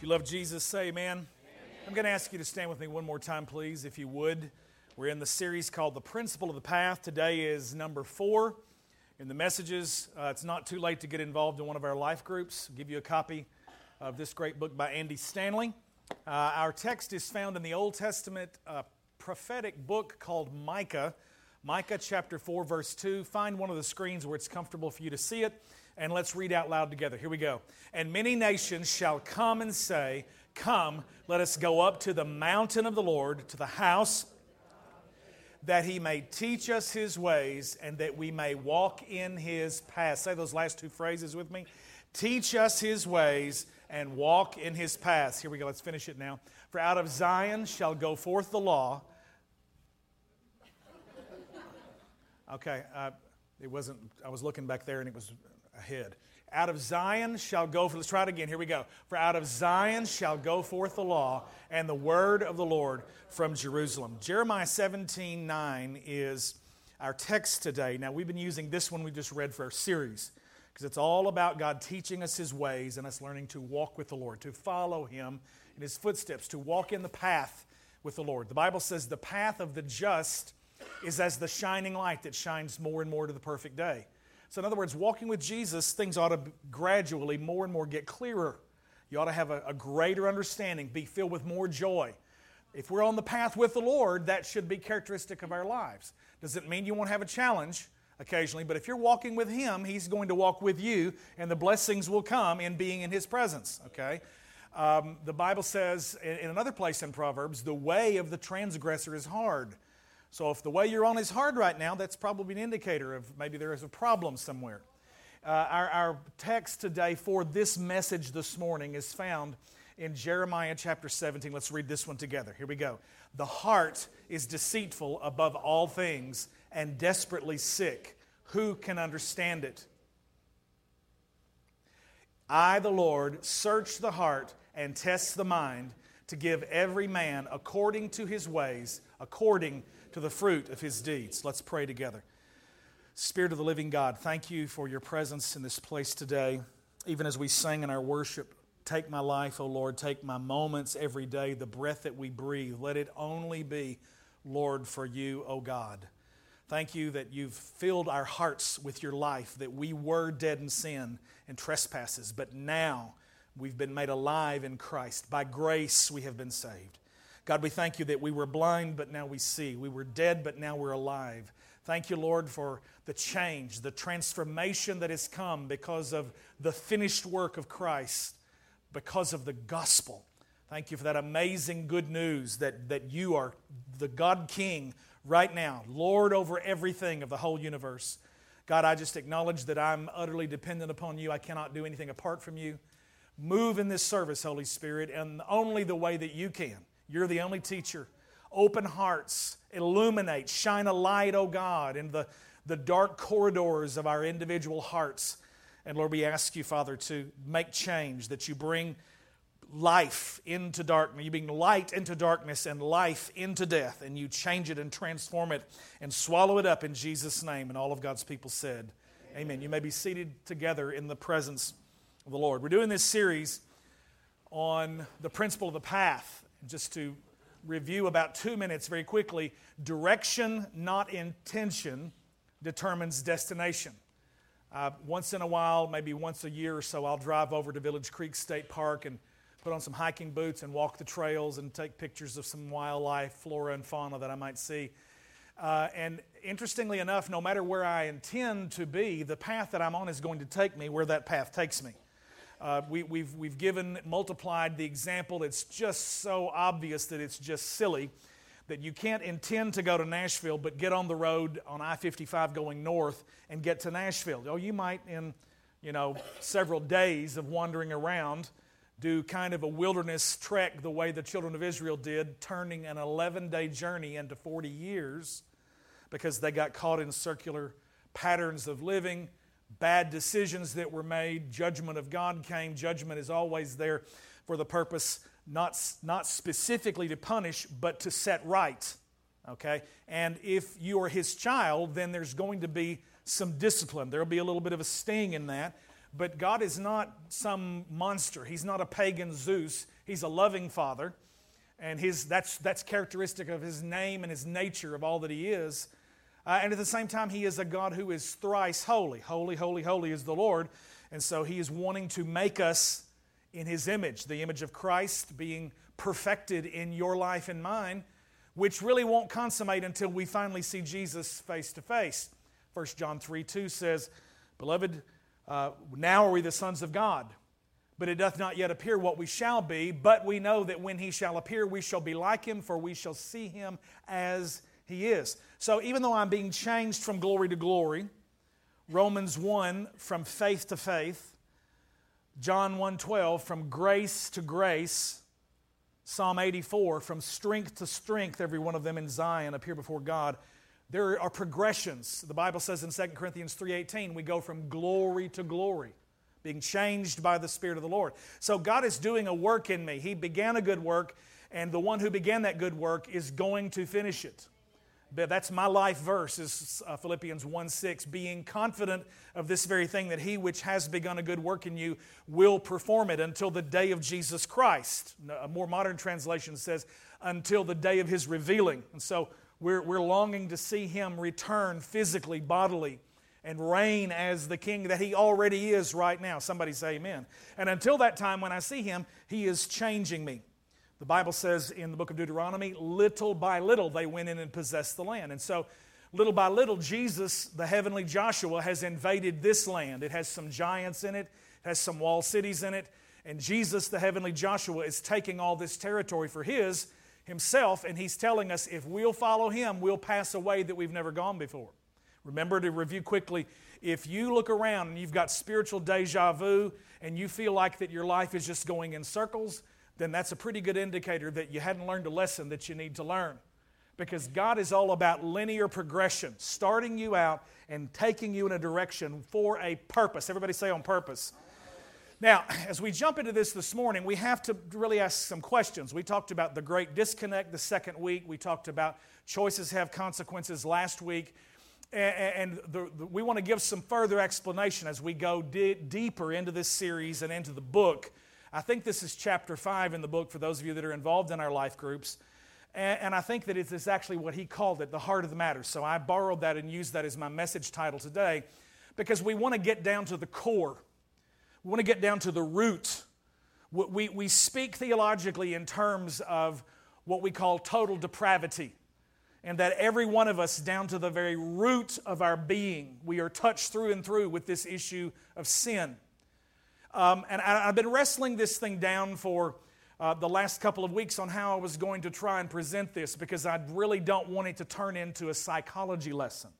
If you love Jesus, say amen. amen. I'm going to ask you to stand with me one more time, please, if you would. We're in the series called The Principle of the Path. Today is number four in the messages. Uh, it's not too late to get involved in one of our life groups. I'll give you a copy of this great book by Andy Stanley. Uh, our text is found in the Old Testament prophetic book called Micah. Micah chapter 4, verse 2. Find one of the screens where it's comfortable for you to see it and let's read out loud together. Here we go. And many nations shall come and say, Come, let us go up to the mountain of the Lord, to the house, that he may teach us his ways and that we may walk in his paths. Say those last two phrases with me. Teach us his ways and walk in his paths. Here we go. Let's finish it now. For out of Zion shall go forth the law. Okay, uh, it wasn't, I was looking back there and it was ahead. Out of Zion shall go, forth. let's try it again. Here we go. For out of Zion shall go forth the law and the word of the Lord from Jerusalem. Jeremiah 17 9 is our text today. Now, we've been using this one we just read for our series because it's all about God teaching us His ways and us learning to walk with the Lord, to follow Him in His footsteps, to walk in the path with the Lord. The Bible says the path of the just is as the shining light that shines more and more to the perfect day. So, in other words, walking with Jesus, things ought to gradually more and more get clearer. You ought to have a, a greater understanding, be filled with more joy. If we're on the path with the Lord, that should be characteristic of our lives. Doesn't mean you won't have a challenge occasionally, but if you're walking with Him, He's going to walk with you, and the blessings will come in being in His presence, okay? Um, the Bible says in, in another place in Proverbs, the way of the transgressor is hard. So if the way you're on is hard right now, that's probably an indicator of maybe there is a problem somewhere. Uh, our, our text today for this message this morning is found in Jeremiah chapter 17. Let's read this one together. Here we go. The heart is deceitful above all things and desperately sick. Who can understand it? I, the Lord, search the heart and test the mind to give every man according to his ways, according to the fruit of his deeds. Let's pray together. Spirit of the living God, thank you for your presence in this place today. Even as we sang in our worship, take my life, O Lord, take my moments every day, the breath that we breathe. Let it only be, Lord, for you, O God. Thank you that you've filled our hearts with your life, that we were dead in sin and trespasses, but now we've been made alive in Christ. By grace we have been saved. God, we thank you that we were blind, but now we see. We were dead, but now we're alive. Thank you, Lord, for the change, the transformation that has come because of the finished work of Christ, because of the gospel. Thank you for that amazing good news that, that you are the God King right now, Lord over everything of the whole universe. God, I just acknowledge that I'm utterly dependent upon you. I cannot do anything apart from you. Move in this service, Holy Spirit, and only the way that you can. You're the only teacher. Open hearts, illuminate, shine a light, O oh God, in the, the dark corridors of our individual hearts. And Lord, we ask you, Father, to make change, that you bring life into darkness. You bring light into darkness and life into death, and you change it and transform it and swallow it up in Jesus' name. And all of God's people said, Amen. Amen. You may be seated together in the presence of the Lord. We're doing this series on the principle of the path. Just to review about two minutes very quickly direction, not intention, determines destination. Uh, once in a while, maybe once a year or so, I'll drive over to Village Creek State Park and put on some hiking boots and walk the trails and take pictures of some wildlife, flora, and fauna that I might see. Uh, and interestingly enough, no matter where I intend to be, the path that I'm on is going to take me where that path takes me. Uh, we, we've, we've given, multiplied the example. It's just so obvious that it's just silly that you can't intend to go to Nashville but get on the road on I 55 going north and get to Nashville. Oh, you might, in you know, several days of wandering around, do kind of a wilderness trek the way the children of Israel did, turning an 11 day journey into 40 years because they got caught in circular patterns of living bad decisions that were made, judgment of God came. Judgment is always there for the purpose not, not specifically to punish, but to set right. Okay? And if you are his child, then there's going to be some discipline. There'll be a little bit of a sting in that. But God is not some monster. He's not a pagan Zeus. He's a loving Father. And his, that's, that's characteristic of his name and his nature of all that he is. Uh, and at the same time, he is a God who is thrice holy. Holy, holy, holy is the Lord. And so he is wanting to make us in his image, the image of Christ being perfected in your life and mine, which really won't consummate until we finally see Jesus face to face. 1 John 3 2 says, Beloved, uh, now are we the sons of God, but it doth not yet appear what we shall be, but we know that when he shall appear, we shall be like him, for we shall see him as he is. So even though I'm being changed from glory to glory, Romans 1 from faith to faith, John 1:12 from grace to grace, Psalm 84 from strength to strength every one of them in Zion appear before God. There are progressions. The Bible says in 2 Corinthians 3:18 we go from glory to glory, being changed by the spirit of the Lord. So God is doing a work in me. He began a good work and the one who began that good work is going to finish it. That's my life verse is uh, Philippians 1 6, being confident of this very thing that he which has begun a good work in you will perform it until the day of Jesus Christ. A more modern translation says, until the day of his revealing. And so we're, we're longing to see him return physically, bodily, and reign as the king that he already is right now. Somebody say amen. And until that time, when I see him, he is changing me. The Bible says in the book of Deuteronomy, little by little they went in and possessed the land. And so, little by little, Jesus, the heavenly Joshua, has invaded this land. It has some giants in it, it has some walled cities in it. And Jesus, the heavenly Joshua, is taking all this territory for his himself, and he's telling us if we'll follow him, we'll pass a way that we've never gone before. Remember to review quickly if you look around and you've got spiritual deja vu and you feel like that your life is just going in circles, then that's a pretty good indicator that you hadn't learned a lesson that you need to learn. Because God is all about linear progression, starting you out and taking you in a direction for a purpose. Everybody say on purpose. Now, as we jump into this this morning, we have to really ask some questions. We talked about the great disconnect the second week. We talked about choices have consequences last week. And, the, the, we want to give some further explanation as we go di- deeper into this series and into the book I think this is chapter five in the book for those of you that are involved in our life groups. And, and I think that it is actually what he called it, the heart of the matter. So I borrowed that and used that as my message title today because we want to get down to the core. We want to get down to the root. We, we speak theologically in terms of what we call total depravity. And that every one of us, down to the very root of our being, we are touched through and through with this issue of sin. Um, and I, have been wrestling this thing down for uh, the last couple of weeks on how I was going to try and present this because I really don't want it to turn into a psychology lesson.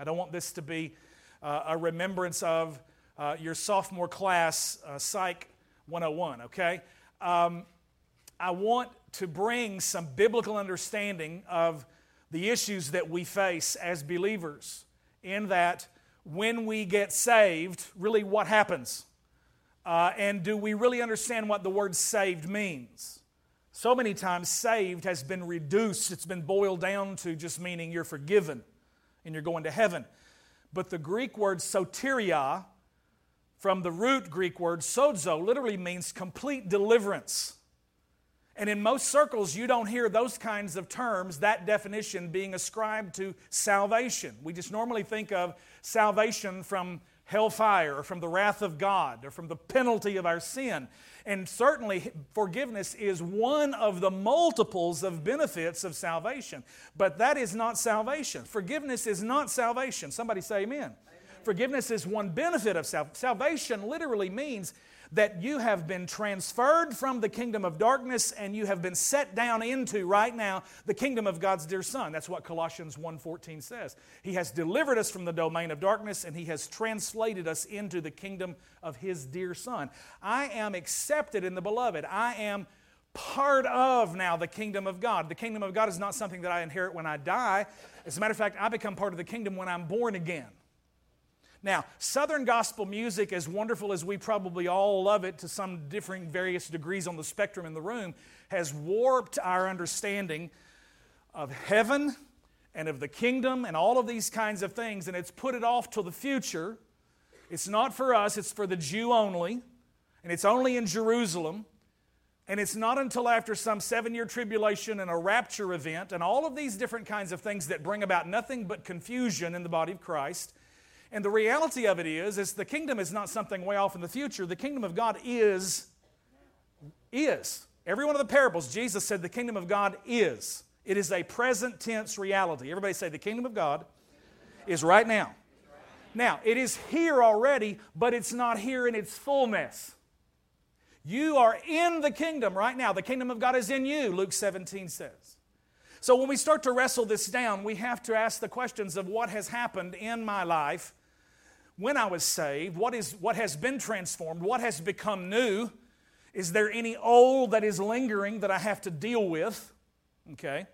I don't want this to be uh, a remembrance of uh, your sophomore class, uh, Psych 101, okay? Um, I want to bring some biblical understanding of the issues that we face as believers, in that when we get saved, really what happens? Uh, and do we really understand what the word saved means? So many times, saved has been reduced, it's been boiled down to just meaning you're forgiven and you're going to heaven. But the Greek word soteria, from the root Greek word sozo, literally means complete deliverance. And in most circles, you don't hear those kinds of terms, that definition being ascribed to salvation. We just normally think of salvation from hellfire or from the wrath of God or from the penalty of our sin. And certainly, forgiveness is one of the multiples of benefits of salvation. But that is not salvation. Forgiveness is not salvation. Somebody say amen. amen. Forgiveness is one benefit of salvation. Salvation literally means that you have been transferred from the kingdom of darkness and you have been set down into right now the kingdom of God's dear son. That's what Colossians 1:14 says. He has delivered us from the domain of darkness and he has translated us into the kingdom of his dear son. I am accepted in the beloved. I am part of now the kingdom of God. The kingdom of God is not something that I inherit when I die. As a matter of fact, I become part of the kingdom when I'm born again. Now, Southern gospel music, as wonderful as we probably all love it to some differing various degrees on the spectrum in the room, has warped our understanding of heaven and of the kingdom and all of these kinds of things, and it's put it off to the future It's not for us, it's for the Jew only, and it's only in Jerusalem. And it's not until after some seven year tribulation and a rapture event and all of these different kinds of things that bring about nothing but confusion in the body of Christ. And the reality of it is, is the kingdom is not something way off in the future. The kingdom of God is, is. Every one of the parables, Jesus said the kingdom of God is. It is a present tense reality. Everybody say the kingdom of God is right now. Now, it is here already, but it's not here in its fullness. You are in the kingdom right now. The kingdom of God is in you, Luke 17 says. So when we start to wrestle this down, we have to ask the questions of what has happened in my life when I was saved, what, is, what has been transformed, what has become new. Is there any old that is lingering that I have to deal with? Okay.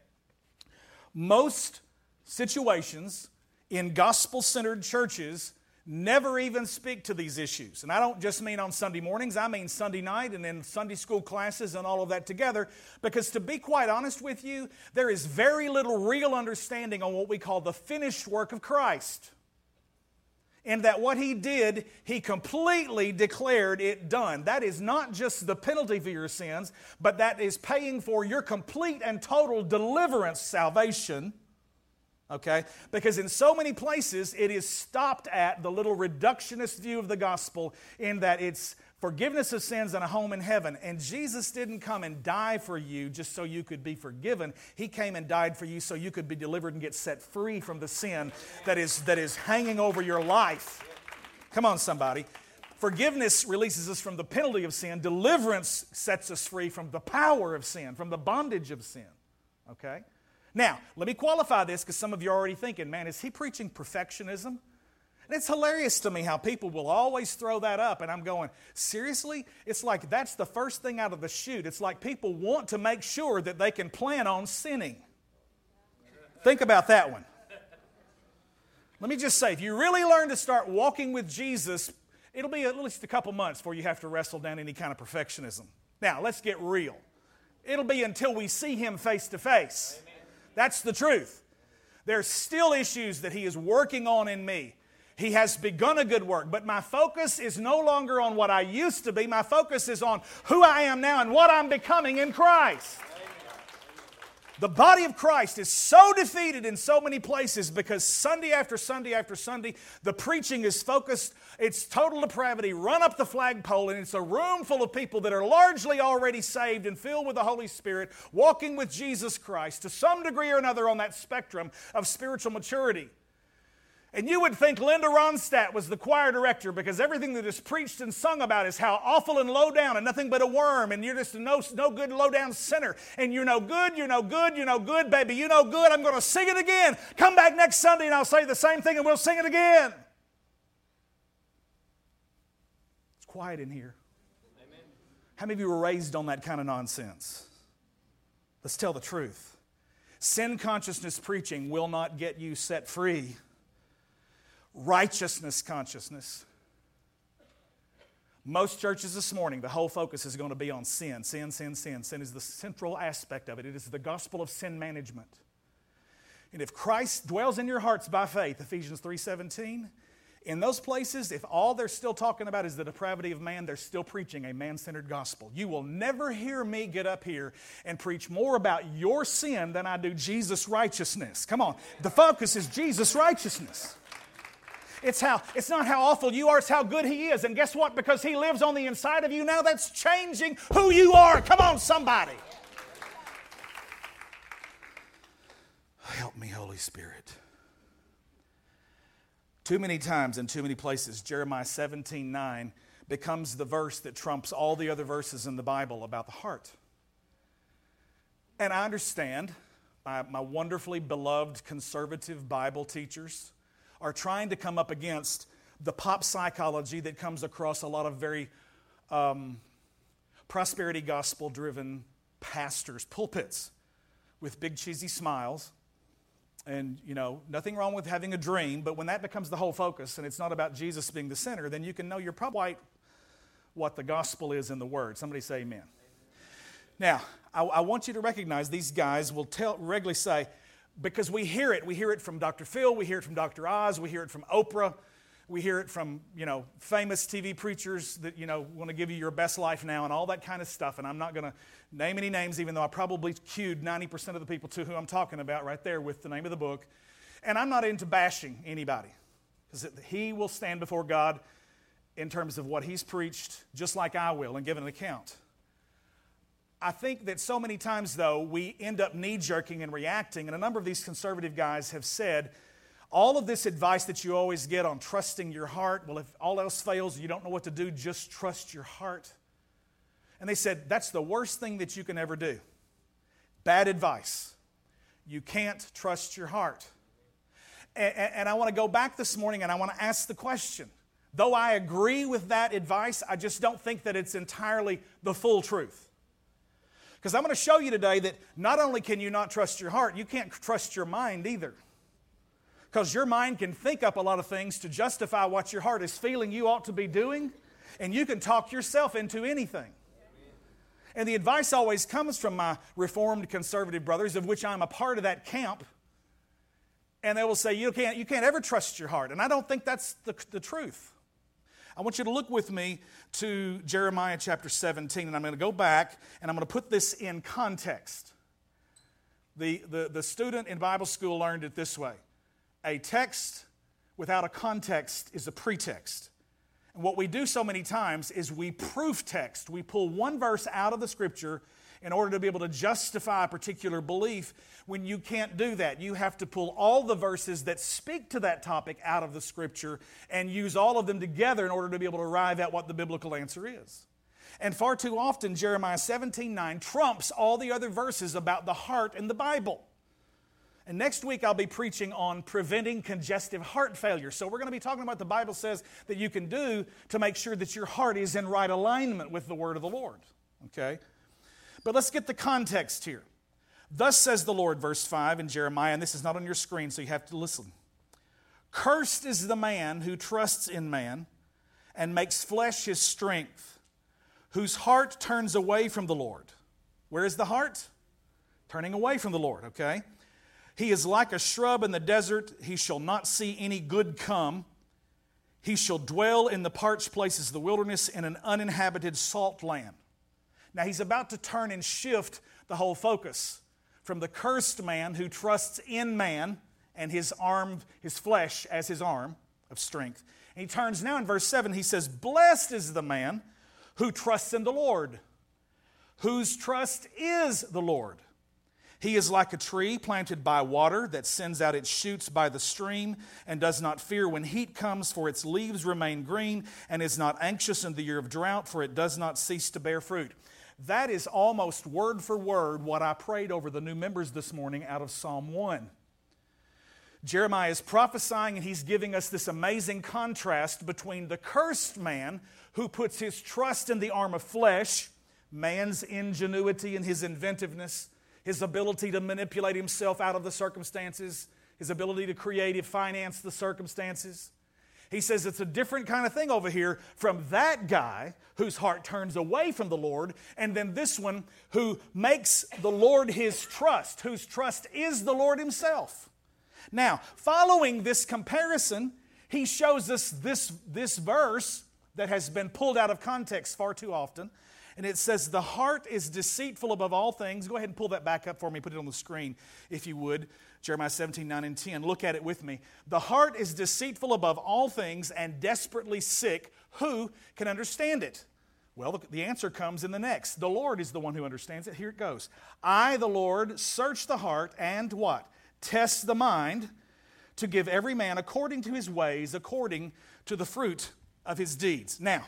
Most situations in gospel centered churches never even speak to these issues. And I don't just mean on Sunday mornings, I mean Sunday night and in Sunday school classes and all of that together. Because to be quite honest with you, there is very little real understanding on what we call the finished work of Christ. And that what he did, he completely declared it done. That is not just the penalty for your sins, but that is paying for your complete and total deliverance, salvation okay? Because in so many places it is stopped at the little reductionist view of the gospel in that it's forgiveness of sins and a home in heaven. And Jesus didn't come and die for you just so you could be forgiven. He came and died for you so you could be delivered and get set free from the sin that is, that is hanging over your life. Come on, somebody. Forgiveness releases us from the penalty of sin. Deliverance sets us free from the power of sin, from the bondage of sin. Okay? Now, let me qualify this because some of you are already thinking, man, is he preaching perfectionism? And it's hilarious to me how people will always throw that up, and I'm going, seriously? It's like that's the first thing out of the chute. It's like people want to make sure that they can plan on sinning. Think about that one. Let me just say, if you really learn to start walking with Jesus, it'll be at least a couple months before you have to wrestle down any kind of perfectionism. Now, let's get real. It'll be until we see him face to face. That's the truth. There's still issues that He is working on in me. He has begun a good work, but my focus is no longer on what I used to be. My focus is on who I am now and what I'm becoming in Christ. The body of Christ is so defeated in so many places because Sunday after Sunday after Sunday, the preaching is focused, it's total depravity, run up the flagpole, and it's a room full of people that are largely already saved and filled with the Holy Spirit, walking with Jesus Christ to some degree or another on that spectrum of spiritual maturity. And you would think Linda Ronstadt was the choir director because everything that is preached and sung about is how awful and low down and nothing but a worm, and you're just a no, no good, low down sinner. And you're no good, you're no good, you're no good, baby, you're no good. I'm going to sing it again. Come back next Sunday and I'll say the same thing and we'll sing it again. It's quiet in here. Amen. How many of you were raised on that kind of nonsense? Let's tell the truth. Sin consciousness preaching will not get you set free righteousness consciousness. Most churches this morning, the whole focus is going to be on sin. Sin, sin, sin. Sin is the central aspect of it. It is the gospel of sin management. And if Christ dwells in your hearts by faith, Ephesians 3:17, in those places, if all they're still talking about is the depravity of man, they're still preaching a man centered gospel. You will never hear me get up here and preach more about your sin than I do Jesus' righteousness. Come on, the focus is Jesus' righteousness. It's how it's not how awful you are, it's how good he is. And guess what? Because he lives on the inside of you now, that's changing who you are. Come on, somebody. Help me, Holy Spirit. Too many times in too many places, Jeremiah 17 9 becomes the verse that trumps all the other verses in the Bible about the heart. And I understand my, my wonderfully beloved conservative Bible teachers are trying to come up against the pop psychology that comes across a lot of very um, prosperity gospel driven pastors' pulpits with big cheesy smiles. And, you know, nothing wrong with having a dream, but when that becomes the whole focus and it's not about Jesus being the center, then you can know you're probably what the gospel is in the Word. Somebody say amen. Now, I, I want you to recognize these guys will tell, regularly say, because we hear it. We hear it from Dr. Phil, we hear it from Dr. Oz, we hear it from Oprah. We hear it from, you know, famous TV preachers that, you know, want to give you your best life now and all that kind of stuff. And I'm not going to name any names, even though I probably cued 90% of the people to who I'm talking about right there with the name of the book. And I'm not into bashing anybody because he will stand before God in terms of what he's preached, just like I will, and give an account. I think that so many times, though, we end up knee jerking and reacting. And a number of these conservative guys have said, all of this advice that you always get on trusting your heart, well, if all else fails, you don't know what to do, just trust your heart. And they said, that's the worst thing that you can ever do. Bad advice. You can't trust your heart. And, and I want to go back this morning and I want to ask the question. Though I agree with that advice, I just don't think that it's entirely the full truth. Because I'm going to show you today that not only can you not trust your heart, you can't trust your mind either. Because your mind can think up a lot of things to justify what your heart is feeling you ought to be doing, and you can talk yourself into anything. And the advice always comes from my Reformed conservative brothers, of which I'm a part of that camp. And they will say, You can't, you can't ever trust your heart. And I don't think that's the, the truth. I want you to look with me to Jeremiah chapter 17, and I'm going to go back and I'm going to put this in context. The, the, the student in Bible school learned it this way a text without a context is a pretext. And what we do so many times is we proof text. We pull one verse out of the scripture in order to be able to justify a particular belief when you can't do that. You have to pull all the verses that speak to that topic out of the scripture and use all of them together in order to be able to arrive at what the biblical answer is. And far too often, Jeremiah 17 9 trumps all the other verses about the heart in the Bible. And next week, I'll be preaching on preventing congestive heart failure. So, we're going to be talking about the Bible says that you can do to make sure that your heart is in right alignment with the Word of the Lord. Okay? But let's get the context here. Thus says the Lord, verse 5 in Jeremiah, and this is not on your screen, so you have to listen. Cursed is the man who trusts in man and makes flesh his strength, whose heart turns away from the Lord. Where is the heart? Turning away from the Lord, okay? He is like a shrub in the desert, he shall not see any good come. He shall dwell in the parched places of the wilderness in an uninhabited salt land. Now he's about to turn and shift the whole focus from the cursed man who trusts in man and his arm, his flesh as his arm of strength. And he turns now in verse 7, he says, Blessed is the man who trusts in the Lord, whose trust is the Lord. He is like a tree planted by water that sends out its shoots by the stream and does not fear when heat comes, for its leaves remain green, and is not anxious in the year of drought, for it does not cease to bear fruit. That is almost word for word what I prayed over the new members this morning out of Psalm 1. Jeremiah is prophesying and he's giving us this amazing contrast between the cursed man who puts his trust in the arm of flesh, man's ingenuity and his inventiveness, his ability to manipulate himself out of the circumstances, his ability to create and finance the circumstances. He says it's a different kind of thing over here from that guy whose heart turns away from the Lord, and then this one who makes the Lord his trust, whose trust is the Lord himself. Now, following this comparison, he shows us this, this verse that has been pulled out of context far too often. And it says, The heart is deceitful above all things. Go ahead and pull that back up for me, put it on the screen if you would. Jeremiah 17, 9 and 10. Look at it with me. The heart is deceitful above all things and desperately sick. Who can understand it? Well, the answer comes in the next. The Lord is the one who understands it. Here it goes. I, the Lord, search the heart and what? Test the mind to give every man according to his ways, according to the fruit of his deeds. Now,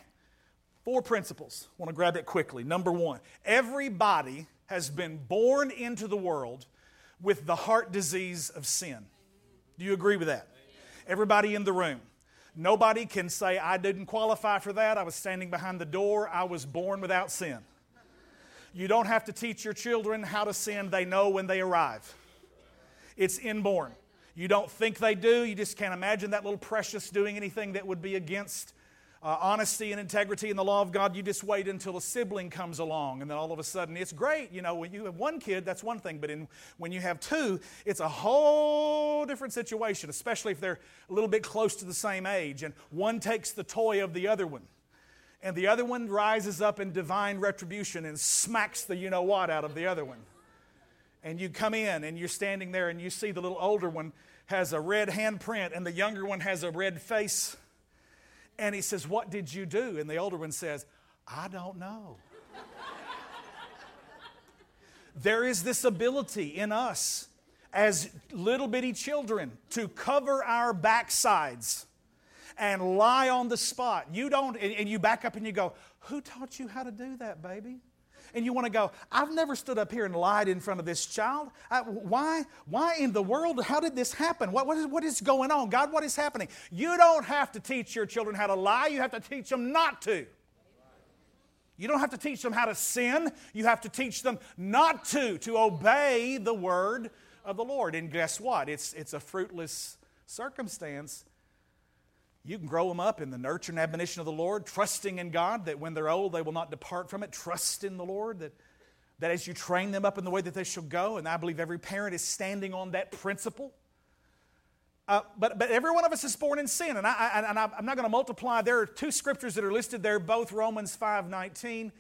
four principles. I want to grab it quickly. Number one, everybody has been born into the world with the heart disease of sin. Do you agree with that? Everybody in the room. Nobody can say, I didn't qualify for that. I was standing behind the door. I was born without sin. You don't have to teach your children how to sin, they know when they arrive. It's inborn. You don't think they do. You just can't imagine that little precious doing anything that would be against uh, honesty and integrity and the law of God, you just wait until a sibling comes along, and then all of a sudden it's great. You know, when you have one kid, that's one thing, but in, when you have two, it's a whole different situation, especially if they're a little bit close to the same age, and one takes the toy of the other one. And the other one rises up in divine retribution and smacks the you know what out of the other one. And you come in and you're standing there and you see the little older one has a red handprint and the younger one has a red face and he says, What did you do? And the older one says, I don't know. there is this ability in us as little bitty children to cover our backsides and lie on the spot. You don't, and you back up and you go, Who taught you how to do that, baby? And you want to go, I've never stood up here and lied in front of this child. I, why? Why in the world? How did this happen? What, what, is, what is going on? God, what is happening? You don't have to teach your children how to lie, you have to teach them not to. You don't have to teach them how to sin. You have to teach them not to, to obey the word of the Lord. And guess what? It's, it's a fruitless circumstance you can grow them up in the nurture and admonition of the Lord, trusting in God that when they're old they will not depart from it. Trust in the Lord that, that as you train them up in the way that they shall go, and I believe every parent is standing on that principle. Uh, but, but every one of us is born in sin, and, I, I, and I'm not going to multiply. There are two scriptures that are listed there, both Romans 5 19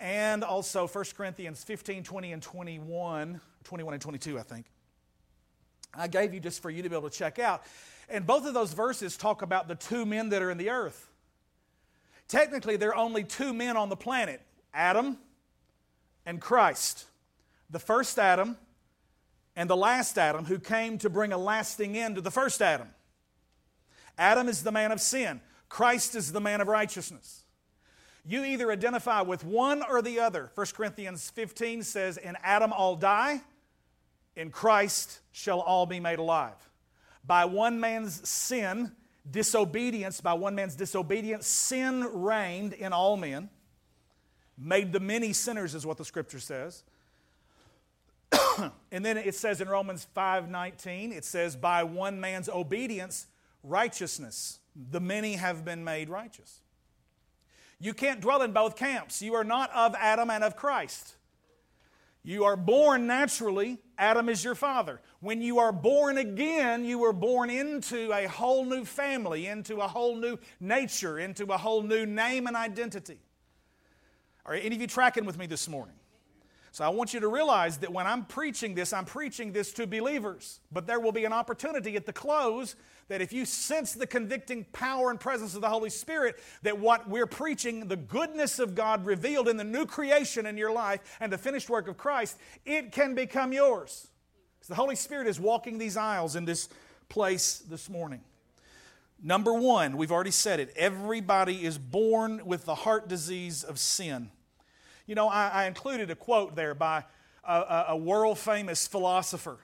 and also 1 Corinthians 15 20 and 21, 21 and 22, I think. I gave you just for you to be able to check out. And both of those verses talk about the two men that are in the earth. Technically, there are only two men on the planet Adam and Christ. The first Adam and the last Adam who came to bring a lasting end to the first Adam. Adam is the man of sin, Christ is the man of righteousness. You either identify with one or the other. 1 Corinthians 15 says, In Adam all die, in Christ shall all be made alive. By one man's sin, disobedience, by one man's disobedience, sin reigned in all men, made the many sinners, is what the scripture says. and then it says in Romans 5:19, it says, by one man's obedience, righteousness. The many have been made righteous. You can't dwell in both camps. You are not of Adam and of Christ. You are born naturally. Adam is your father. When you are born again, you are born into a whole new family, into a whole new nature, into a whole new name and identity. Are any of you tracking with me this morning? So I want you to realize that when I'm preaching this, I'm preaching this to believers. But there will be an opportunity at the close that if you sense the convicting power and presence of the Holy Spirit, that what we're preaching, the goodness of God revealed in the new creation in your life and the finished work of Christ, it can become yours. The Holy Spirit is walking these aisles in this place this morning. Number one, we've already said it everybody is born with the heart disease of sin. You know, I, I included a quote there by a, a world famous philosopher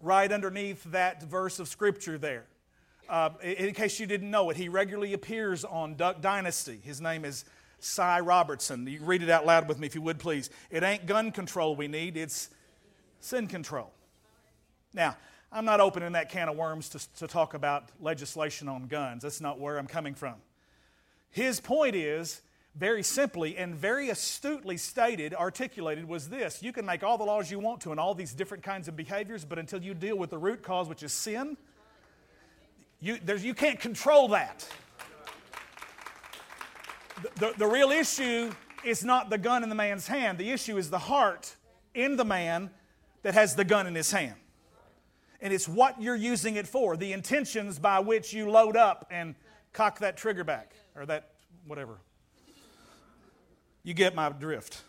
right underneath that verse of scripture there. Uh, in case you didn't know it, he regularly appears on Duck Dynasty. His name is Si Robertson. You read it out loud with me if you would, please. It ain't gun control we need, it's sin control. Now, I'm not opening that can of worms to, to talk about legislation on guns. That's not where I'm coming from. His point is very simply and very astutely stated, articulated, was this You can make all the laws you want to and all these different kinds of behaviors, but until you deal with the root cause, which is sin, you, you can't control that. The, the, the real issue is not the gun in the man's hand, the issue is the heart in the man that has the gun in his hand. And it's what you're using it for, the intentions by which you load up and cock that trigger back or that whatever. You get my drift.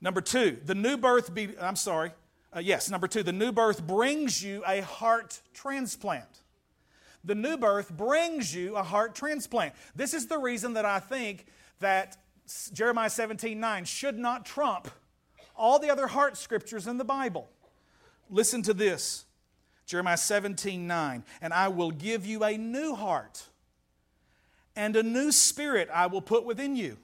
Number two, the new birth, be, I'm sorry, uh, yes, number two, the new birth brings you a heart transplant. The new birth brings you a heart transplant. This is the reason that I think that Jeremiah 17 9 should not trump all the other heart scriptures in the Bible. Listen to this Jeremiah 17 9. And I will give you a new heart, and a new spirit I will put within you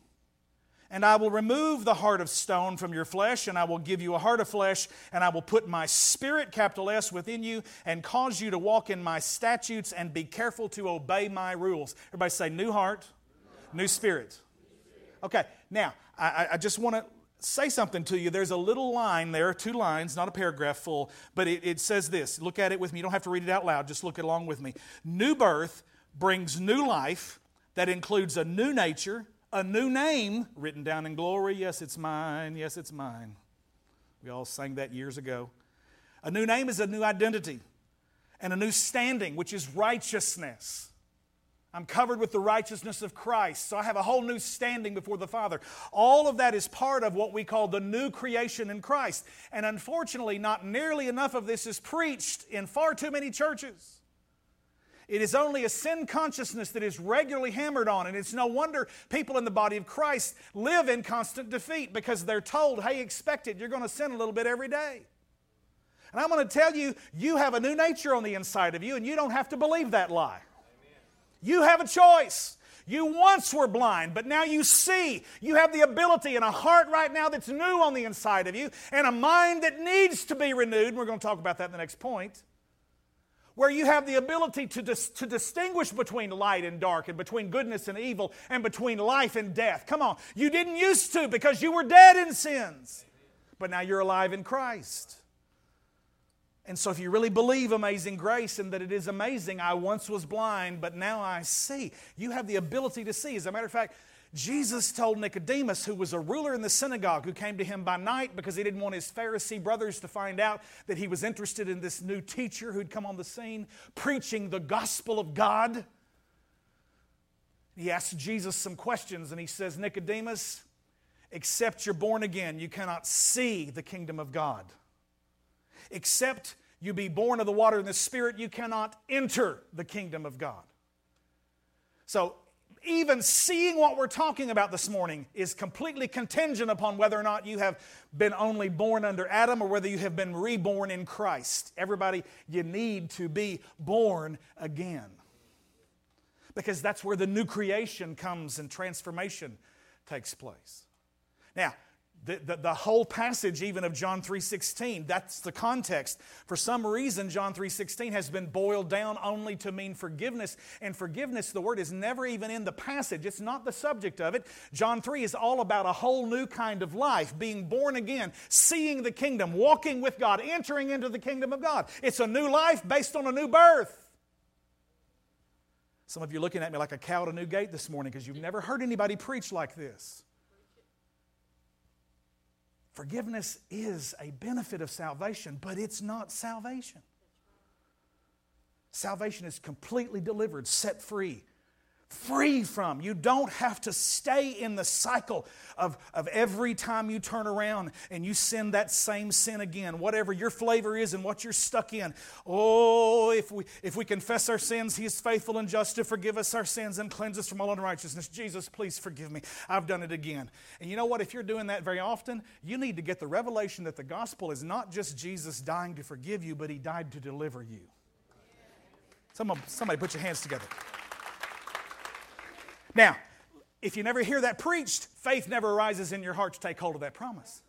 And I will remove the heart of stone from your flesh, and I will give you a heart of flesh, and I will put my spirit, capital S, within you, and cause you to walk in my statutes and be careful to obey my rules. Everybody say, new heart, new spirit. Okay, now, I, I just want to say something to you. There's a little line there, two lines, not a paragraph full, but it, it says this. Look at it with me. You don't have to read it out loud, just look it along with me. New birth brings new life that includes a new nature a new name written down in glory. Yes, it's mine. Yes, it's mine. We all sang that years ago. A new name is a new identity and a new standing, which is righteousness. I'm covered with the righteousness of Christ, so I have a whole new standing before the Father. All of that is part of what we call the new creation in Christ. And unfortunately, not nearly enough of this is preached in far too many churches. It is only a sin consciousness that is regularly hammered on, and it's no wonder people in the body of Christ live in constant defeat because they're told, hey, expect it, you're going to sin a little bit every day. And I'm going to tell you, you have a new nature on the inside of you, and you don't have to believe that lie. You have a choice. You once were blind, but now you see. You have the ability and a heart right now that's new on the inside of you, and a mind that needs to be renewed. And we're going to talk about that in the next point where you have the ability to, dis- to distinguish between light and dark, and between goodness and evil, and between life and death. Come on. You didn't used to because you were dead in sins, but now you're alive in Christ. And so, if you really believe amazing grace and that it is amazing, I once was blind, but now I see, you have the ability to see. As a matter of fact, Jesus told Nicodemus, who was a ruler in the synagogue, who came to him by night because he didn't want his Pharisee brothers to find out that he was interested in this new teacher who'd come on the scene preaching the gospel of God. He asked Jesus some questions and he says, Nicodemus, except you're born again, you cannot see the kingdom of God. Except you be born of the water and the Spirit, you cannot enter the kingdom of God. So even seeing what we're talking about this morning is completely contingent upon whether or not you have been only born under Adam or whether you have been reborn in Christ. Everybody, you need to be born again. Because that's where the new creation comes and transformation takes place. Now, the, the, the, whole passage even of john 3.16 that's the context. For some reason john 3.16 has been boiled down only to mean forgiveness and forgiveness the word is never even in the passage. It's not the subject of it. John 3 is all about a whole new kind of life being born again seeing the kingdom walking with god entering into the kingdom of god. It's a new life based on a new birth. Some of you are looking at me like a cow at a new gate this morning because you've never heard anybody preach like this Forgiveness is a benefit of salvation, but it's not salvation. Salvation is completely delivered, set free free from. You don't have to stay in the cycle of, of every time you turn around and you sin that same sin again, whatever your flavor is and what you're stuck in. Oh, if we, if we confess our sins, He is faithful and just to forgive us our sins and cleanse us from all unrighteousness. Jesus, please forgive me. I've done it again. And you know what? If you're doing that very often, you need to get the revelation that the gospel is not just Jesus dying to forgive you, but He died to deliver you. Somebody, somebody put your hands together. Now, if you never hear that preached, faith never arises in your heart to take hold of that promise.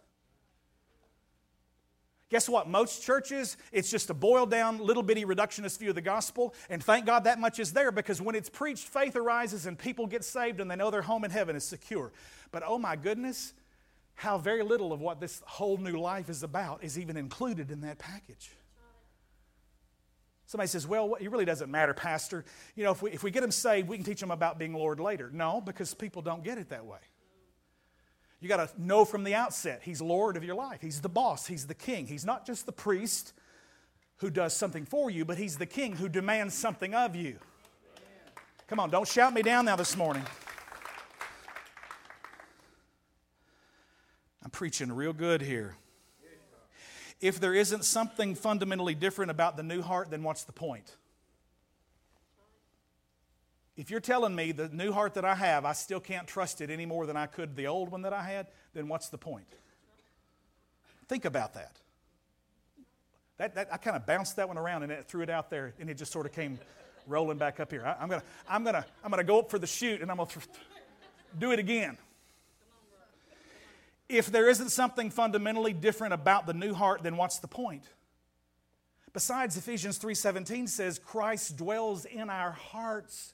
Guess what? Most churches, it's just a boiled down, little bitty reductionist view of the gospel. And thank God that much is there because when it's preached, faith arises and people get saved and they know their home in heaven is secure. But oh my goodness, how very little of what this whole new life is about is even included in that package. Somebody says, well, it really doesn't matter, Pastor. You know, if we, if we get them saved, we can teach them about being Lord later. No, because people don't get it that way. You got to know from the outset, He's Lord of your life. He's the boss, He's the king. He's not just the priest who does something for you, but He's the king who demands something of you. Come on, don't shout me down now this morning. I'm preaching real good here. If there isn't something fundamentally different about the new heart, then what's the point? If you're telling me the new heart that I have, I still can't trust it any more than I could the old one that I had, then what's the point? Think about that. That, that I kind of bounced that one around and it, threw it out there, and it just sort of came rolling back up here. I, am gonna, I'm gonna, I'm gonna go up for the shoot, and I'm gonna th- do it again. If there isn't something fundamentally different about the new heart, then what's the point? Besides, Ephesians 3:17 says Christ dwells in our hearts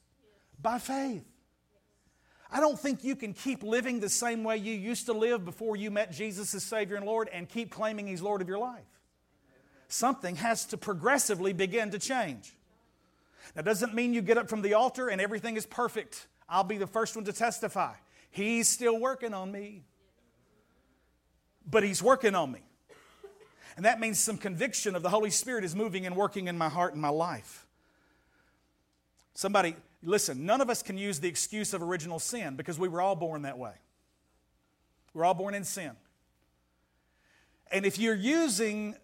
by faith. I don't think you can keep living the same way you used to live before you met Jesus as Savior and Lord and keep claiming He's Lord of your life. Something has to progressively begin to change. That doesn't mean you get up from the altar and everything is perfect. I'll be the first one to testify. He's still working on me. But He's working on me. And that means some conviction of the Holy Spirit is moving and working in my heart and my life. Somebody, listen, none of us can use the excuse of original sin because we were all born that way. We're all born in sin. And if you're using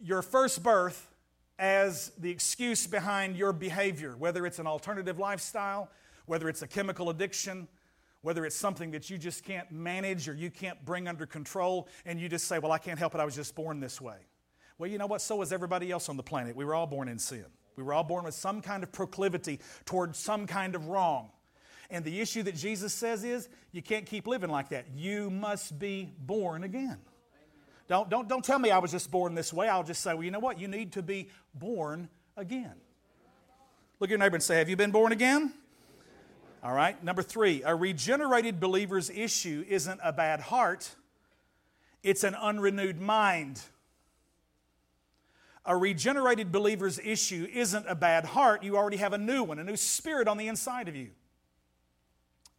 your first birth as the excuse behind your behavior, whether it's an alternative lifestyle, whether it's a chemical addiction, whether it's something that you just can't manage or you can't bring under control, and you just say, Well, I can't help it, I was just born this way. Well, you know what? So was everybody else on the planet. We were all born in sin. We were all born with some kind of proclivity toward some kind of wrong. And the issue that Jesus says is, you can't keep living like that. You must be born again. Don't, don't, don't tell me I was just born this way. I'll just say, well, you know what? You need to be born again. Look at your neighbor and say, Have you been born again? All right. Number three, a regenerated believer's issue isn't a bad heart, it's an unrenewed mind. A regenerated believer's issue isn't a bad heart. You already have a new one, a new spirit on the inside of you.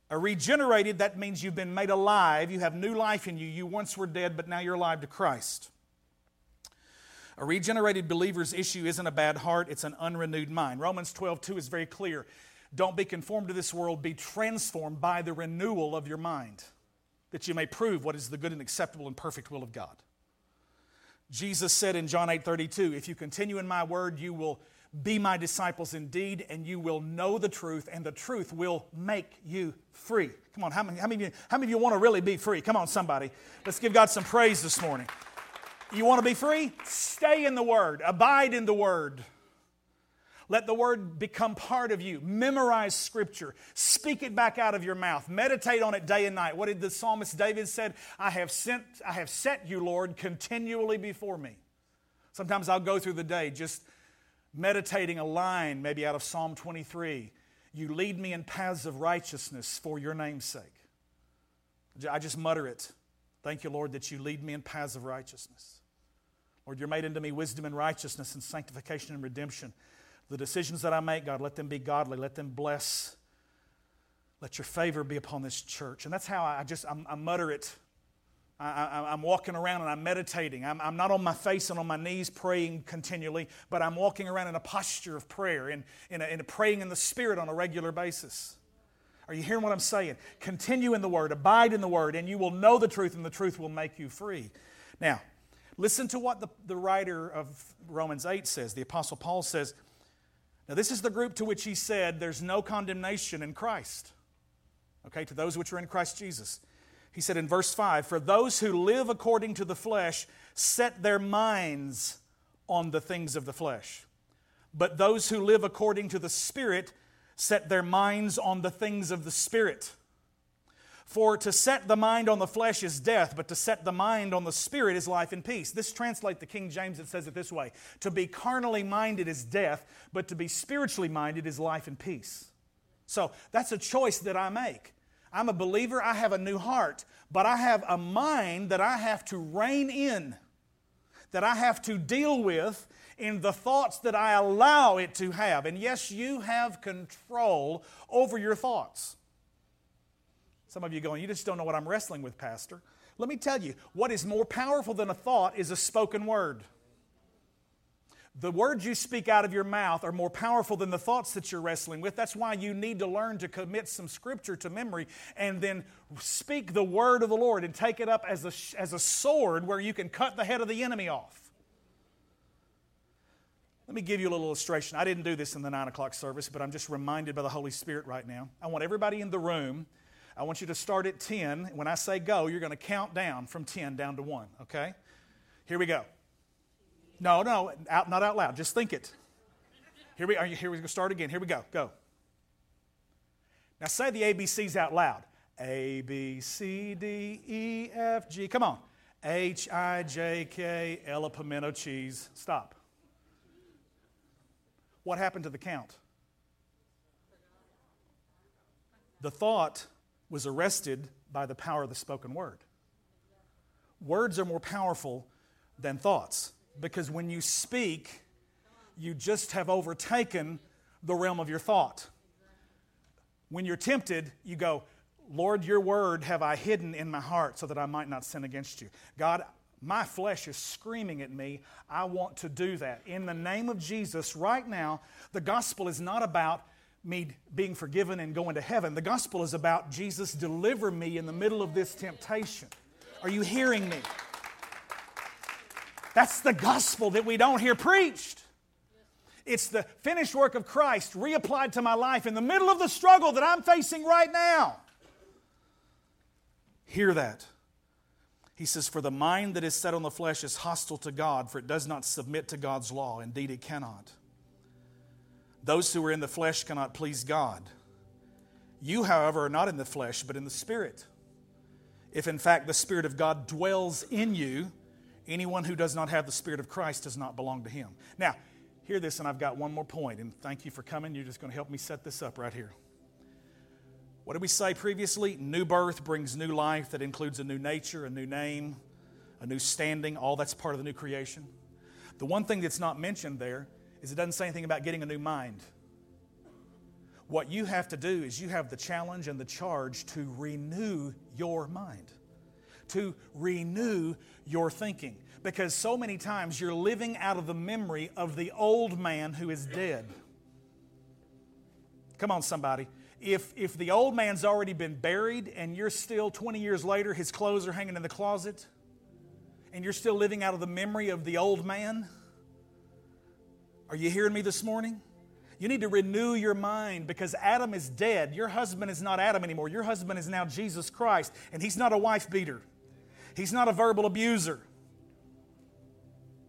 A regenerated, that means you've been made alive. You have new life in you. You once were dead, but now you're alive to Christ. A regenerated believer's issue isn't a bad heart, it's an unrenewed mind. Romans 12, 2 is very clear. Don't be conformed to this world, be transformed by the renewal of your mind, that you may prove what is the good and acceptable and perfect will of God. Jesus said in John 8, 32, If you continue in my word, you will be my disciples indeed, and you will know the truth, and the truth will make you free. Come on, how many, how many, of, you, how many of you want to really be free? Come on, somebody. Let's give God some praise this morning. You want to be free? Stay in the Word, abide in the Word. Let the Word become part of you. Memorize Scripture. Speak it back out of your mouth. Meditate on it day and night. What did the psalmist David said? I have sent, I have set you, Lord, continually before me. Sometimes I'll go through the day just meditating a line, maybe out of Psalm 23 You lead me in paths of righteousness for your name's sake. I just mutter it. Thank you, Lord, that you lead me in paths of righteousness. Lord, you're made unto me wisdom and righteousness and sanctification and redemption. The decisions that I make, God, let them be godly. Let them bless. Let your favor be upon this church. And that's how I just, I'm, I mutter it I, am walking around and I'm meditating. I'm, I'm, not on my face and on my knees praying continually, but I'm walking around in a posture of prayer and in, in praying in the Spirit on a regular basis. Are you hearing what I'm saying? Continue in the Word, abide in the Word, and you will know the truth, and the truth will make you free. Now, listen to what the, the writer of Romans 8 says. The Apostle Paul says, Now, this is the group to which he said, There's no condemnation in Christ. Okay, to those which are in Christ Jesus. He said in verse 5 For those who live according to the flesh set their minds on the things of the flesh. But those who live according to the Spirit set their minds on the things of the Spirit. For to set the mind on the flesh is death, but to set the mind on the Spirit is life and peace. This translates the King James, it says it this way To be carnally minded is death, but to be spiritually minded is life and peace. So that's a choice that I make. I'm a believer, I have a new heart, but I have a mind that I have to rein in, that I have to deal with in the thoughts that I allow it to have. And yes, you have control over your thoughts. Some of you going, You just don't know what I'm wrestling with, Pastor. Let me tell you, what is more powerful than a thought is a spoken word. The words you speak out of your mouth are more powerful than the thoughts that you're wrestling with. That's why you need to learn to commit some scripture to memory and then speak the word of the Lord and take it up as a, as a sword where you can cut the head of the enemy off. Let me give you a little illustration. I didn't do this in the 9 o'clock service, but I'm just reminded by the Holy Spirit right now. I want everybody in the room, I want you to start at 10. When I say go, you're going to count down from 10 down to 1, okay? Here we go. No, no, out, not out loud. Just think it. Here we are. Here we go. Start again. Here we go. Go. Now say the ABCs out loud. A, B, C, D, E, F, G. Come on. H I J K. H, I, J, K, L, pimento cheese. Stop. What happened to the count? The thought was arrested by the power of the spoken word. Words are more powerful than thoughts because when you speak, you just have overtaken the realm of your thought. When you're tempted, you go, Lord, your word have I hidden in my heart so that I might not sin against you. God, my flesh is screaming at me. I want to do that. In the name of Jesus, right now, the gospel is not about me being forgiven and going to heaven. The gospel is about Jesus deliver me in the middle of this temptation. Are you hearing me? That's the gospel that we don't hear preached. It's the finished work of Christ reapplied to my life in the middle of the struggle that I'm facing right now. Hear that. He says, For the mind that is set on the flesh is hostile to God, for it does not submit to God's law. Indeed, it cannot. Those who are in the flesh cannot please God. You, however, are not in the flesh, but in the Spirit. If in fact the Spirit of God dwells in you, anyone who does not have the Spirit of Christ does not belong to him. Now, hear this, and I've got one more point, and thank you for coming. You're just going to help me set this up right here. What did we say previously? New birth brings new life that includes a new nature, a new name, a new standing. All that's part of the new creation. The one thing that's not mentioned there is it doesn't say anything about getting a new mind. What you have to do is you have the challenge and the charge to renew your mind, to renew your thinking. Because so many times you're living out of the memory of the old man who is dead. Come on, somebody if, if the old man's already been buried and you're still 20 years later, his clothes are hanging in the closet, and you're still living out of the memory of the old man, are you hearing me this morning? You need to renew your mind because Adam is dead. Your husband is not Adam anymore. Your husband is now Jesus Christ, and he's not a wife beater, he's not a verbal abuser.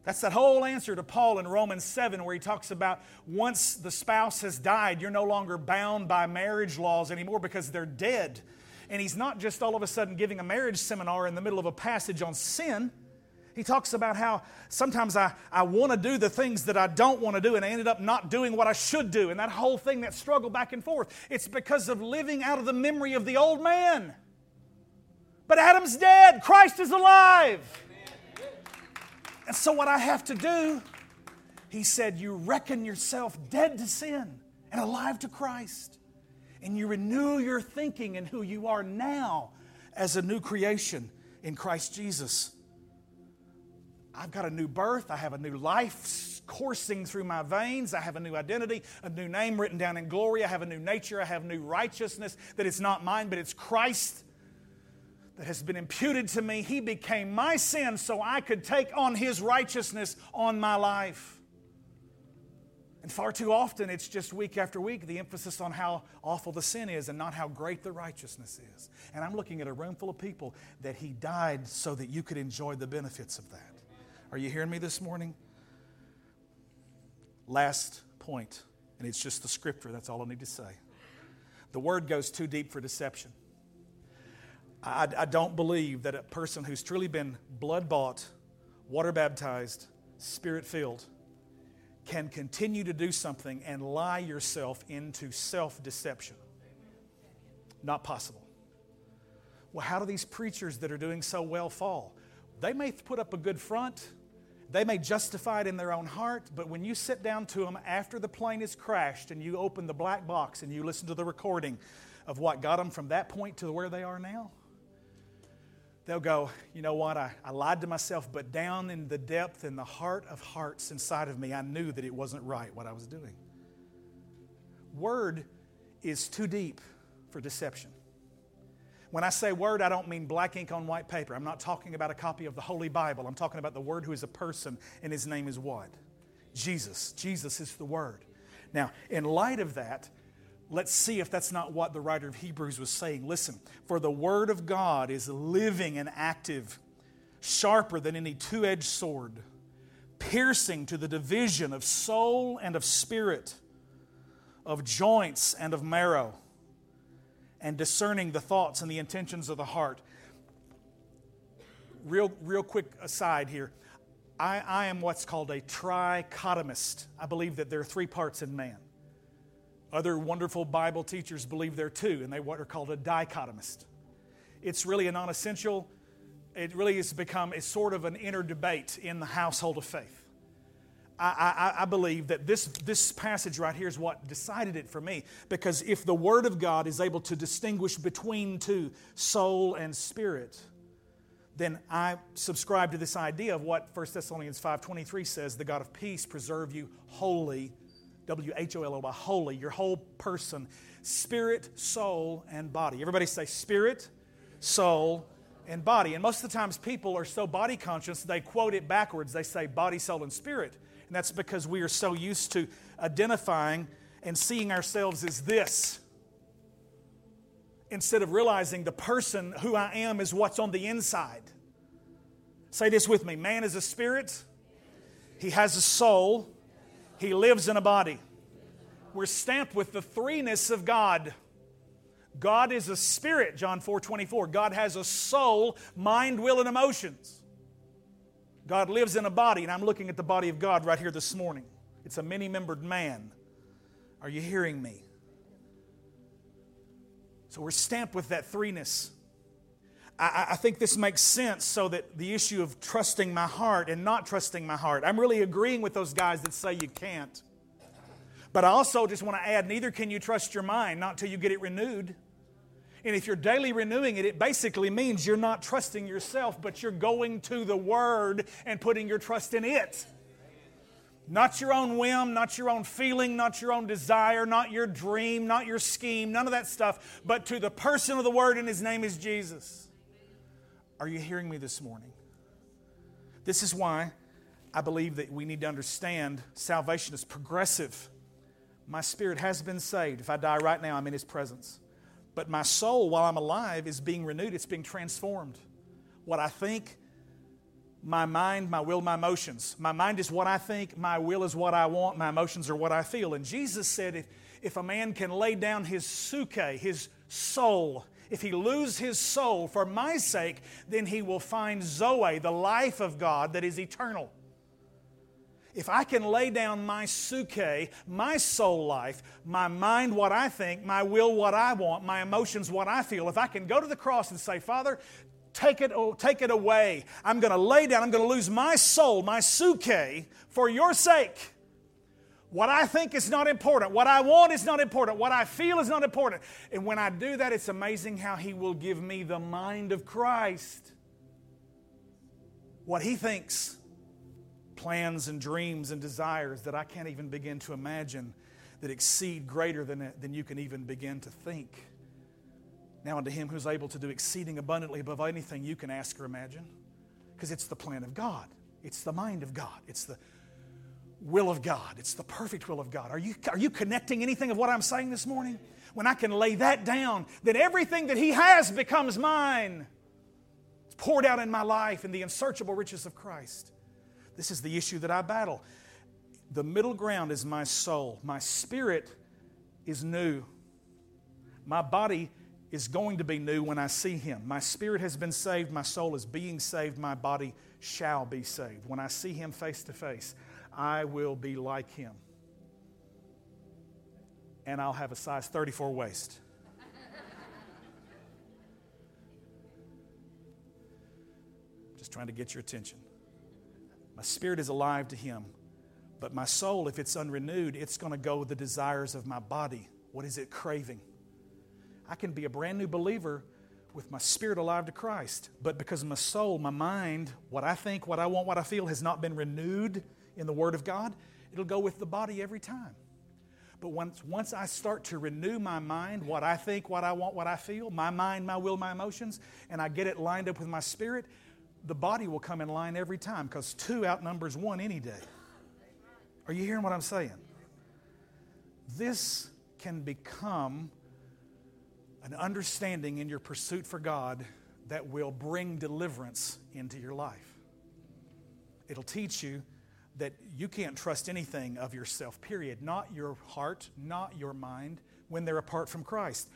That's that whole answer to Paul in Romans 7, where he talks about once the spouse has died, you're no longer bound by marriage laws anymore because they're dead. And he's not just all of a sudden giving a marriage seminar in the middle of a passage on sin. He talks about how sometimes I, I want to do the things that I don't want to do, and I ended up not doing what I should do. And that whole thing, that struggle back and forth, it's because of living out of the memory of the old man. But Adam's dead, Christ is alive. And so, what I have to do, he said, you reckon yourself dead to sin and alive to Christ. And you renew your thinking and who you are now as a new creation in Christ Jesus. I've got a new birth. I have a new life coursing through my veins. I have a new identity, a new name written down in glory. I have a new nature. I have new righteousness that it's not mine, but it's Christ that has been imputed to me. He became my sin so I could take on His righteousness on my life. And far too often, it's just week after week the emphasis on how awful the sin is and not how great the righteousness is. And I'm looking at a room full of people that He died so that you could enjoy the benefits of that. Are you hearing me this morning? Last point, and it's just the scripture, that's all I need to say. The word goes too deep for deception. I, I don't believe that a person who's truly been blood bought, water baptized, spirit filled, can continue to do something and lie yourself into self deception. Not possible. Well, how do these preachers that are doing so well fall? They may put up a good front, they may justify it in their own heart, but when you sit down to them after the plane has crashed and you open the black box and you listen to the recording of what got them from that point to where they are now, they'll go, you know what, I, I lied to myself, but down in the depth, in the heart of hearts inside of me, I knew that it wasn't right what I was doing. Word is too deep for deception. When I say word, I don't mean black ink on white paper. I'm not talking about a copy of the Holy Bible. I'm talking about the Word who is a person, and his name is what? Jesus. Jesus is the Word. Now, in light of that, Let's see if that's not what the writer of Hebrews was saying. Listen, for the Word of God is living and active, sharper than any two edged sword, piercing to the division of soul and of spirit, of joints and of marrow, and discerning the thoughts and the intentions of the heart. Real, real quick aside here. I, I am what's called a trichotomist. I believe that there are three parts in man. Other wonderful Bible teachers believe there are two, and they what are called a dichotomist. It's really a non essential, it really has become a sort of an inner debate in the household of faith. I, I, I, believe that this, this passage right here is what decided it for me. Because if the Word of God is able to distinguish between two, soul and spirit, then I subscribe to this idea of what 1 Thessalonians 5.23 says, the God of peace preserve you wholly, W-H-O-L-O-Y, holy, your whole person, spirit, soul, and body. Everybody say spirit, soul, and body. And most of the times people are so body conscious, they quote it backwards. They say body, soul, and spirit. And that's because we are so used to identifying and seeing ourselves as this instead of realizing the person who I am is what's on the inside. Say this with me man is a spirit, he has a soul, he lives in a body. We're stamped with the threeness of God. God is a spirit, John 4 24. God has a soul, mind, will, and emotions. God lives in a body, and I'm looking at the body of God right here this morning. It's a many membered man. Are you hearing me? So we're stamped with that threeness. I, I, think this makes sense so that the issue of trusting my heart and not trusting my heart, I'm really agreeing with those guys that say you can't. But I also just want to add neither can you trust your mind, not till you get it renewed. And if you're daily renewing it, it basically means you're not trusting yourself, but you're going to the Word and putting your trust in it. Not your own whim, not your own feeling, not your own desire, not your dream, not your scheme, none of that stuff, but to the person of the Word, and His name is Jesus. Are you hearing me this morning? This is why I believe that we need to understand salvation is progressive. My spirit has been saved. If I die right now, I'm in His presence. But my soul, while I'm alive, is being renewed, it's being transformed. What I think, my mind, my will, my emotions. My mind is what I think, my will is what I want, my emotions are what I feel. And Jesus said if, if a man can lay down his suke, his soul, if he lose his soul for my sake, then he will find Zoe, the life of God that is eternal. If I can lay down my suke, my soul life, my mind, what I think, my will, what I want, my emotions, what I feel, if I can go to the cross and say, Father, Take it, oh, take it away. I'm going to lay down. I'm going to lose my soul, my suke, for your sake. What I think is not important. What I want is not important. What I feel is not important. And when I do that, it's amazing how He will give me the mind of Christ. What He thinks, plans and dreams and desires that I can't even begin to imagine that exceed greater than, than you can even begin to think. Now unto him who's able to do exceeding abundantly above anything you can ask or imagine. Because it's the plan of God, it's the mind of God, it's the will of God, it's the perfect will of God. Are you, are you connecting anything of what I'm saying this morning? When I can lay that down, then everything that He has becomes mine. It's poured out in my life in the unsearchable riches of Christ. This is the issue that I battle. The middle ground is my soul. My spirit is new. My body is going to be new when I see him. My spirit has been saved, my soul is being saved, my body shall be saved. When I see him face to face, I will be like him. And I'll have a size 34 waist. Just trying to get your attention. My spirit is alive to him, but my soul, if it's unrenewed, it's going to go with the desires of my body. What is it craving? I can be a brand new believer with my spirit alive to Christ. But because my soul, my mind, what I think, what I want, what I feel has not been renewed in the Word of God, it'll go with the body every time. But once, once I start to renew my mind, what I think, what I want, what I feel, my mind, my will, my emotions, and I get it lined up with my spirit, the body will come in line every time because two outnumbers one any day. Are you hearing what I'm saying? This can become an understanding in your pursuit for God that will bring deliverance into your life. It'll teach you that you can't trust anything of yourself, period. Not your heart, not your mind, when they're apart from Christ.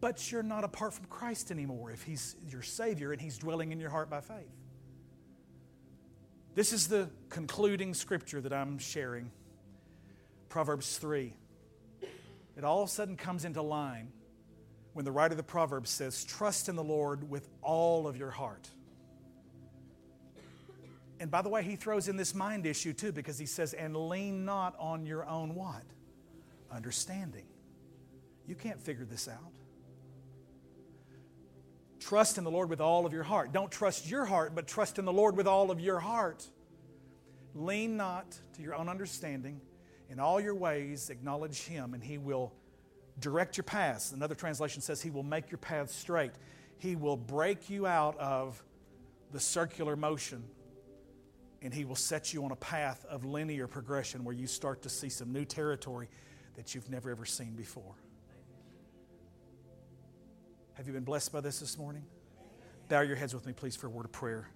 But you're not apart from Christ anymore if He's your Savior and He's dwelling in your heart by faith. This is the concluding scripture that I'm sharing Proverbs 3. It all of a sudden comes into line when the writer of the Proverbs says, Trust in the Lord with all of your heart. And by the way, he throws in this mind issue too because he says, And lean not on your own what? Understanding. You can't figure this out. Trust in the Lord with all of your heart. Don't trust your heart, but trust in the Lord with all of your heart. Lean not to your own understanding. In all your ways, acknowledge Him, and He will direct your paths. Another translation says, He will make your paths straight. He will break you out of the circular motion, and He will set you on a path of linear progression where you start to see some new territory that you've never ever seen before. Have you been blessed by this this morning? Bow your heads with me, please, for a word of prayer.